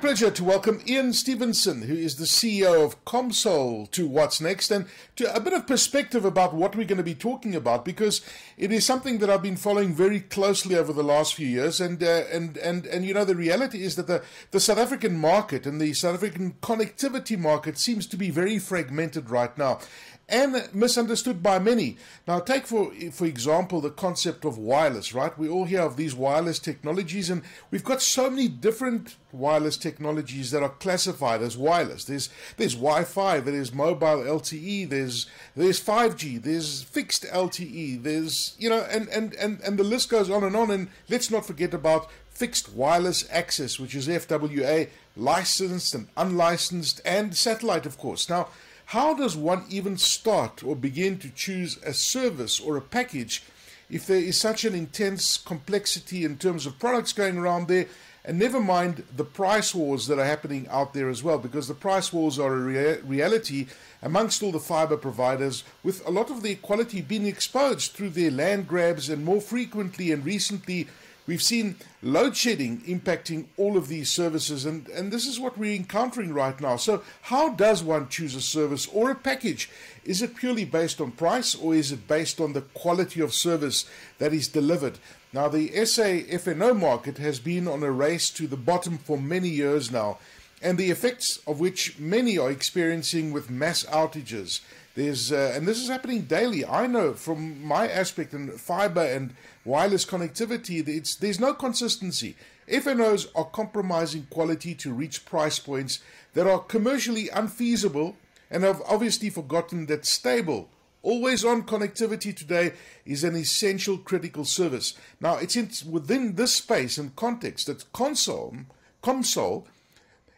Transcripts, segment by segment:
pleasure to welcome Iain Stevenson, who is the CEO of ComSol, to What's Next and to a bit of perspective about what we're going to be talking about because it is something that I've been following very closely over the last few years. And, uh, and, and, and, you know, the reality is that the, the South African market and the South African connectivity market seems to be very fragmented right now and misunderstood by many. Now, take for for example the concept of wireless, right? We all hear of these wireless technologies, and we've got so many different wireless technologies that are classified as wireless. There's there's Wi-Fi, there's mobile LTE, there's there's 5G, there's fixed LTE, there's you know, and and and and the list goes on and on. And let's not forget about fixed wireless access, which is FWA, licensed and unlicensed, and satellite, of course. Now how does one even start or begin to choose a service or a package if there is such an intense complexity in terms of products going around there? And never mind the price wars that are happening out there as well, because the price wars are a rea- reality amongst all the fiber providers, with a lot of their quality being exposed through their land grabs and more frequently and recently We've seen load shedding impacting all of these services, and, and this is what we're encountering right now. So, how does one choose a service or a package? Is it purely based on price, or is it based on the quality of service that is delivered? Now, the SA FNO market has been on a race to the bottom for many years now, and the effects of which many are experiencing with mass outages. There's uh, and this is happening daily. I know from my aspect in fiber and wireless connectivity, it's, there's no consistency. FNOs are compromising quality to reach price points that are commercially unfeasible and have obviously forgotten that stable, always on connectivity today is an essential critical service. Now, it's in, within this space and context that ComSol, ComSol,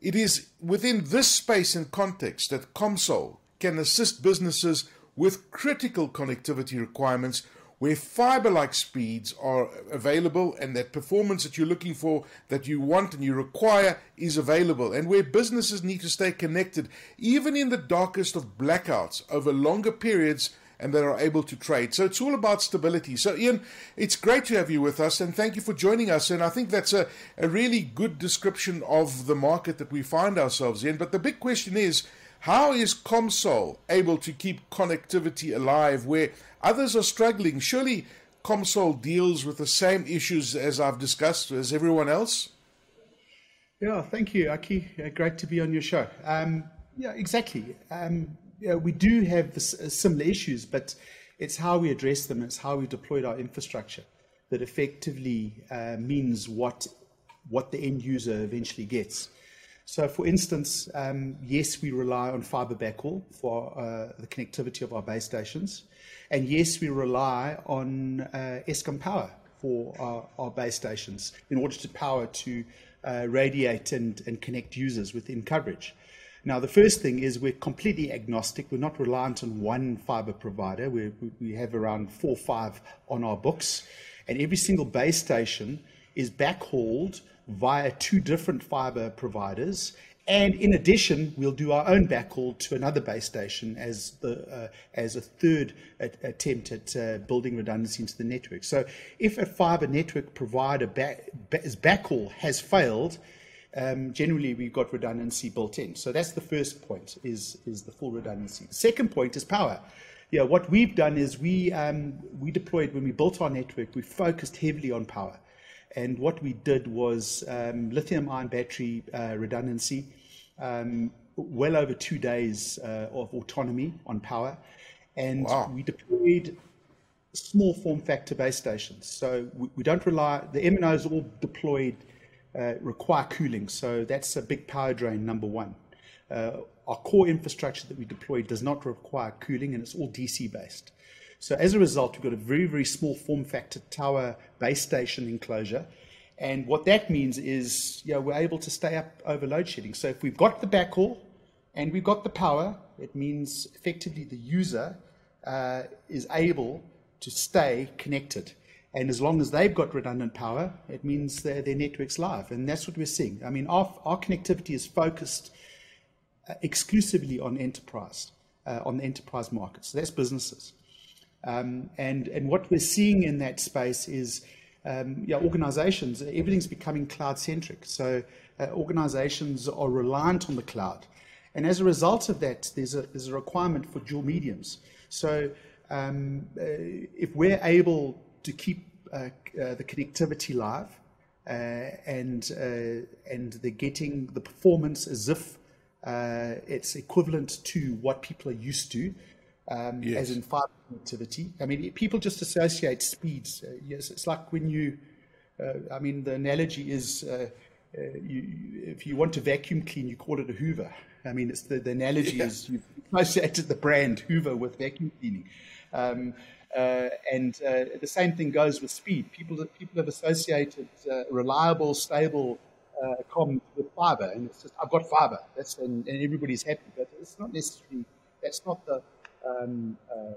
it is within this space and context that ComSol can assist businesses with critical connectivity requirements where fiber like speeds are available and that performance that you're looking for, that you want and you require, is available, and where businesses need to stay connected even in the darkest of blackouts over longer periods and that are able to trade. So it's all about stability. So, Iain, it's great to have you with us and thank you for joining us. And I think that's a, a really good description of the market that we find ourselves in. But the big question is, how is ComSol able to keep connectivity alive where others are struggling? Surely ComSol deals with the same issues as I've discussed as everyone else? Yeah, thank you, Aki. Uh, great to be on your show. Um, yeah, exactly. Um, yeah, we do have this, uh, similar issues, but it's how we address them, it's how we deployed our infrastructure that effectively uh, means what, what the end user eventually gets. So, for instance, um, yes, we rely on fiber backhaul for uh, the connectivity of our base stations. And yes, we rely on uh, Eskom power for our, our, base stations in order to power to uh, radiate and, and connect users within coverage. Now, the first thing is we're completely agnostic. We're not reliant on one fiber provider. we we have around four or five on our books. And every single base station is backhauled via two different fiber providers. And in addition, we'll do our own backhaul to another base station as, the, uh, as a third at, attempt at uh, building redundancy into the network. So if a fiber network provider back, backhaul has failed, um, generally we've got redundancy built in. So that's the first point, is, is the full redundancy. The second point is power. Yeah, what we've done is we, um, we deployed, when we built our network, we focused heavily on power. And what we did was um, lithium ion battery uh, redundancy, um, well over two days uh, of autonomy on power. And wow. we deployed small form factor base stations. So we, we don't rely, the MNOs all deployed uh, require cooling. So that's a big power drain, number one. Uh, our core infrastructure that we deployed does not require cooling and it's all DC based. So as a result, we've got a very, very small form factor tower base station enclosure. And what that means is, you know, we're able to stay up over load shedding. So if we've got the backhaul and we've got the power, it means effectively the user uh, is able to stay connected. And as long as they've got redundant power, it means their, their network's live. And that's what we're seeing. I mean, our, our connectivity is focused uh, exclusively on enterprise, uh, on the enterprise market. So that's businesses. Um, and, and what we're seeing in that space is um, yeah, organizations, everything's becoming cloud centric. So uh, organizations are reliant on the cloud. And as a result of that, there's a, there's a requirement for dual mediums. So um, uh, if we're able to keep uh, uh, the connectivity live uh, and, uh, and they're getting the performance as if it's equivalent to what people are used to, um, yes. as in fiber connectivity. I mean, people just associate speeds. yes, it's like when you, I mean, the analogy is uh, you, if you want to vacuum clean, you call it a Hoover. I mean, it's the, the analogy yeah. is you associated the brand Hoover with vacuum cleaning. Um, uh, and uh, the same thing goes with speed. People people have associated uh, reliable, stable uh, comms with fiber, and it's just I've got fiber. That's and, and everybody's happy, but it's not necessarily that's not the um, uh,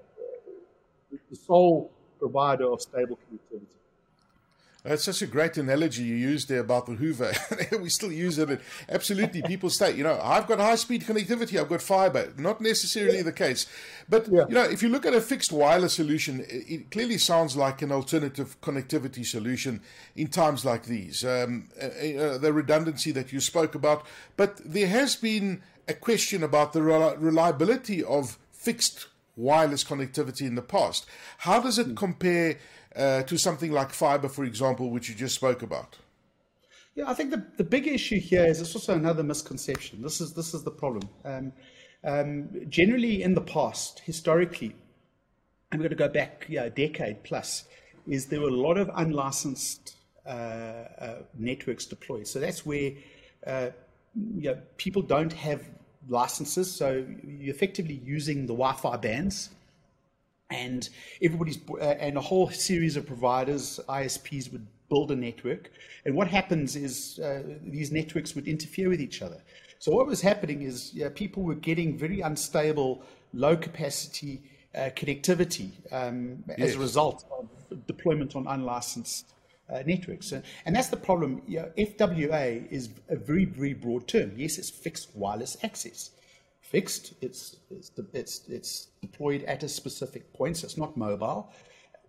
the sole provider of stable connectivity. That's such a great analogy you used there about the Hoover. we still use it. Absolutely, people say, you know, I've got high speed connectivity, I've got fiber. Not necessarily yeah. the case. But, yeah. you know, if you look at a fixed wireless solution, it clearly sounds like an alternative connectivity solution in times like these. Um, uh, uh, the redundancy that you spoke about. But there has been a question about the reliability of fixed wireless connectivity in the past. How does it hmm. compare? uh, to something like fiber, for example, which you just spoke about? Yeah, I think the, the big issue here is it's also another misconception. This is this is the problem. Um, um, generally, in the past, historically, I'm going to go back yeah, a decade plus, is there were a lot of unlicensed uh, uh, networks deployed. So that's where uh, you know, people don't have licenses, so you're effectively using the Wi-Fi bands and everybody's uh, and a whole series of providers, ISPs would build a network. And what happens is uh, these networks would interfere with each other. So what was happening is yeah, people were getting very unstable, low capacity uh, connectivity um, yes. as a result of deployment on unlicensed uh, networks. And, and, that's the problem. You know, FWA is a very, very broad term. Yes, it's fixed wireless access fixed. It's, it's, it's, it's deployed at a specific point, so it's not mobile.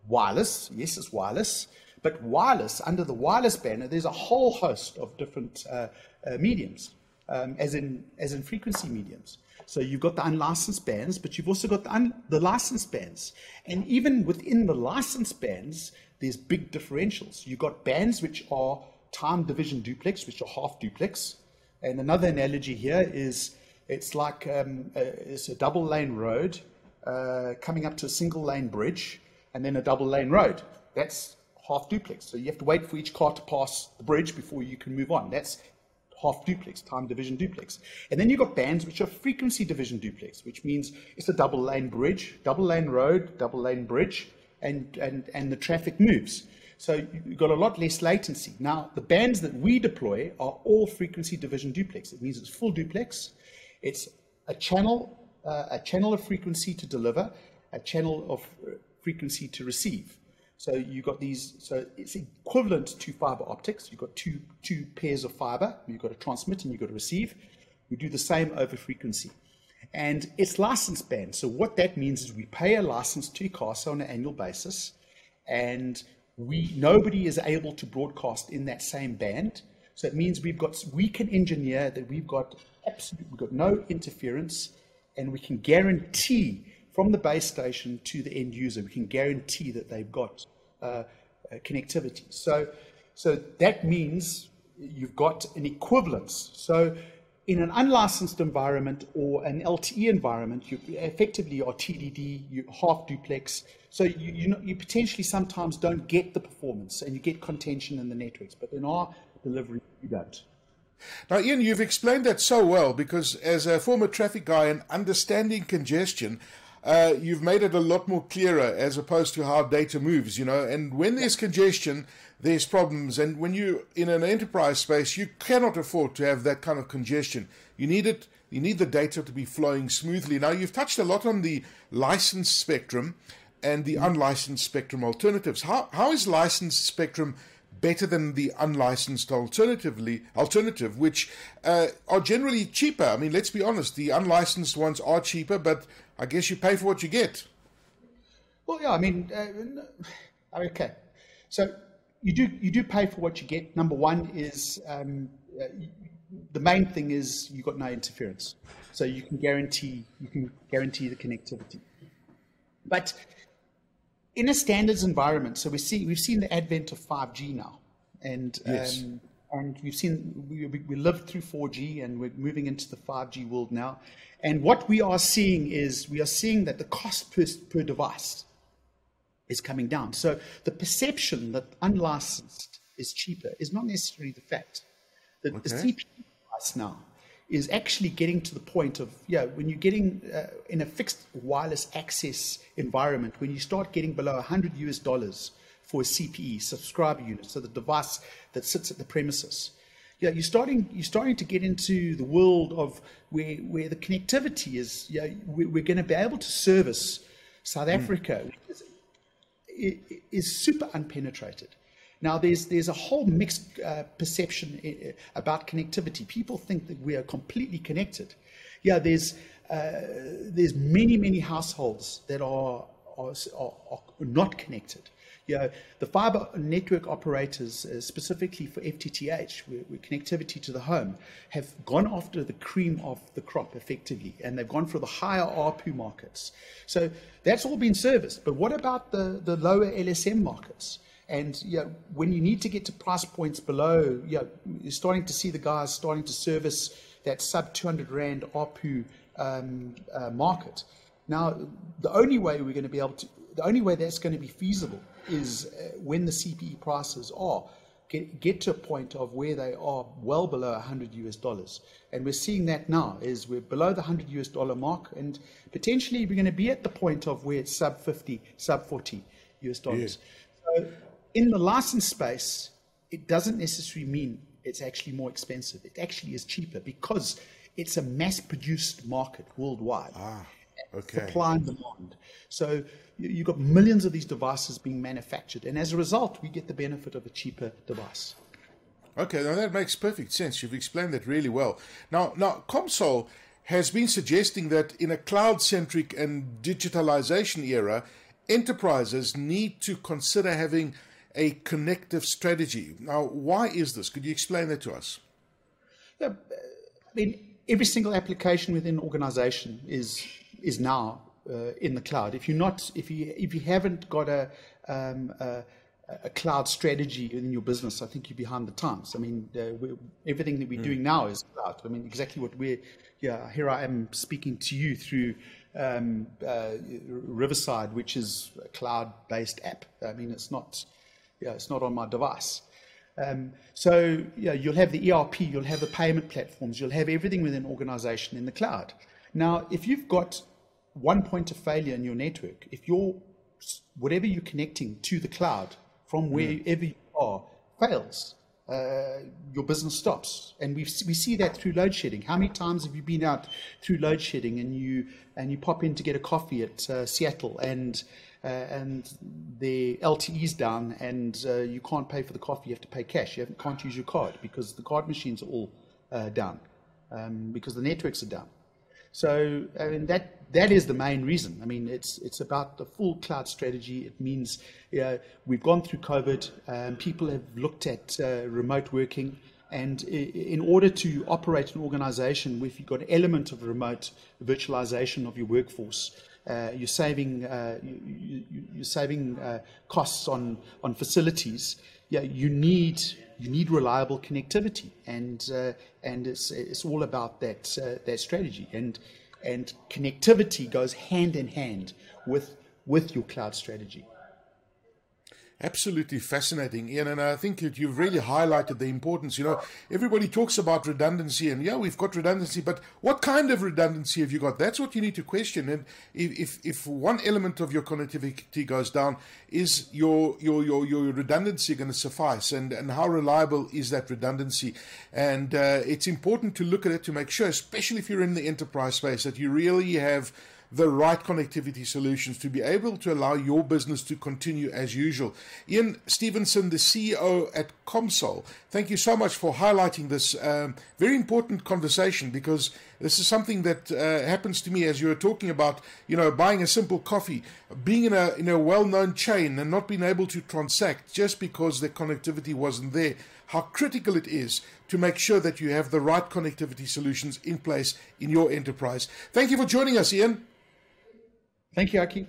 Wireless, yes, it's wireless. But wireless, under the wireless banner, there's a whole host of different uh, uh, mediums, um, as, in, as in frequency mediums. So you've got the unlicensed bands, but you've also got the, the licensed bands. And even within the licensed bands, there's big differentials. You've got bands which are time division duplex, which are half duplex. And another analogy here is it's like um, a, it's a double lane road uh, coming up to a single lane bridge and then a double lane road. That's half duplex. So you have to wait for each car to pass the bridge before you can move on. That's half duplex, time division duplex. And then you've got bands which are frequency division duplex, which means it's a double lane bridge, double lane road, double lane bridge, and, and, and the traffic moves. So you've got a lot less latency. Now, the bands that we deploy are all frequency division duplex. It means it's full duplex, it's a channel, uh, a channel of frequency to deliver, a channel of uh, frequency to receive. So you've got these, so it's equivalent to fiber optics. You've got two, two pairs of fiber. You've got to transmit and you've got to receive. We do the same over frequency. And it's license band. So what that means is we pay a license to ICASA on an annual basis, and we nobody is able to broadcast in that same band. So it means we've got we can engineer that we've got absolutely, we've got no interference, and we can guarantee from the base station to the end user, we can guarantee that they've got uh, uh, connectivity. So, so that means you've got an equivalence. So in an unlicensed environment or an LTE environment, you effectively are TDD, you half duplex. So you, you, know, you potentially sometimes don't get the performance and you get contention in the networks. But in our delivery, you don't. Now, Iain, you've explained that so well because as a former traffic guy and understanding congestion, uh, you've made it a lot more clearer as opposed to how data moves, you know. And when there's congestion, there's problems. And when you're in an enterprise space, you cannot afford to have that kind of congestion. You need it. You need the data to be flowing smoothly. Now, you've touched a lot on the licensed spectrum and the unlicensed spectrum alternatives. How, how is licensed spectrum better than the unlicensed alternatively alternative, which uh, are generally cheaper. I mean, let's be honest, the unlicensed ones are cheaper, but I guess you pay for what you get. Well, yeah, I mean, uh, okay, so you do you do pay for what you get. Number one is um, uh, the main thing is you've got no interference, so you can guarantee you can guarantee the connectivity. But in a standards environment, so we see we've seen the advent of 5G now, and yes. um, and we've seen we, we lived through 4G and we're moving into the 5G world now. And what we are seeing is we are seeing that the cost per, per device is coming down. So the perception that unlicensed is cheaper is not necessarily the fact. The, okay. the CPE price now is actually getting to the point of, yeah, when you're getting uh, in a fixed wireless access environment, when you start getting below 100 US dollars for a CPE, subscriber unit, so the device that sits at the premises. Yeah, you're starting you're starting to get into the world of where where the connectivity is. Yeah, we're, we're going to be able to service South mm. Africa is, is super unpenetrated. Now, there's there's a whole mixed uh, perception uh, about connectivity. People think that we are completely connected. Yeah, there's uh, there's many many households that are are, are, not connected you know, the fiber network operators, uh, specifically for FTTH, where, connectivity to the home, have gone after the cream of the crop effectively, and they've gone for the higher ARPU markets. So that's all been serviced. But what about the, the lower LSM markets? And you know, when you need to get to price points below, you know, you're starting to see the guys starting to service that sub 200 Rand ARPU um, uh, market. Now, the only way we're going to be able to, the only way that's going to be feasible is uh, when the CPE prices are get, get to a point of where they are well below 100 US dollars. And we're seeing that now is we're below the 100 US dollar mark and potentially we're going to be at the point of where it's sub 50, sub 40 US dollars. So in the license space, it doesn't necessarily mean it's actually more expensive. It actually is cheaper because it's a mass produced market worldwide. Ah, okay. Supply and demand. So you've got millions of these devices being manufactured, and as a result, we get the benefit of a cheaper device. Okay, now that makes perfect sense. You've explained that really well. Now, now, Comsol has been suggesting that in a cloud-centric and digitalization era, enterprises need to consider having a connective strategy. Now, why is this? Could you explain that to us? Yeah, I mean, every single application within an organization is is now uh, in the cloud. If you're not, if you if you haven't got a, um, a, a cloud strategy in your business, I think you're behind the times. I mean, uh, everything that we're mm. doing now is cloud. I mean, exactly what we're. Yeah, here I am speaking to you through um, uh, Riverside, which is a cloud-based app. I mean, it's not. Yeah, it's not on my device. Um, so yeah, you'll have the ERP, you'll have the payment platforms, you'll have everything within an organization in the cloud. Now, if you've got one point of failure in your network, if your whatever you're connecting to the cloud from wherever you are fails, uh, your business stops. And we we see that through load shedding. How many times have you been out through load shedding and you and you pop in to get a coffee at uh, Seattle and uh, and the LTE's down and uh, you can't pay for the coffee, you have to pay cash. You can't use your card because the card machines are all uh, down um, because the networks are down. So I mean that that is the main reason. I mean it's it's about the full cloud strategy. It means you know, we've gone through COVID. Um, people have looked at uh, remote working. And in order to operate an organization, if you've got an element of remote virtualization of your workforce, you're saving uh, you, are saving uh, costs on on facilities. Yeah, you need you need reliable connectivity, and uh, and it's it's all about that uh, that strategy, and and connectivity goes hand in hand with with your cloud strategy. Absolutely fascinating, Iain. And I think that you've really highlighted the importance. You know, everybody talks about redundancy, and yeah, we've got redundancy, but what kind of redundancy have you got? That's what you need to question. And if if one element of your connectivity goes down, is your your your, your redundancy going to suffice? And and how reliable is that redundancy? And uh, it's important to look at it to make sure, especially if you're in the enterprise space, that you really have the right connectivity solutions to be able to allow your business to continue as usual. Iain Stevenson, the CEO at Comsol, thank you so much for highlighting this um, very important conversation because This is something that uh, happens to me as you were talking about, you know, buying a simple coffee, being in a in a well-known chain and not being able to transact just because the connectivity wasn't there. How critical it is to make sure that you have the right connectivity solutions in place in your enterprise. Thank you for joining us, Iain. Thank you, Aki.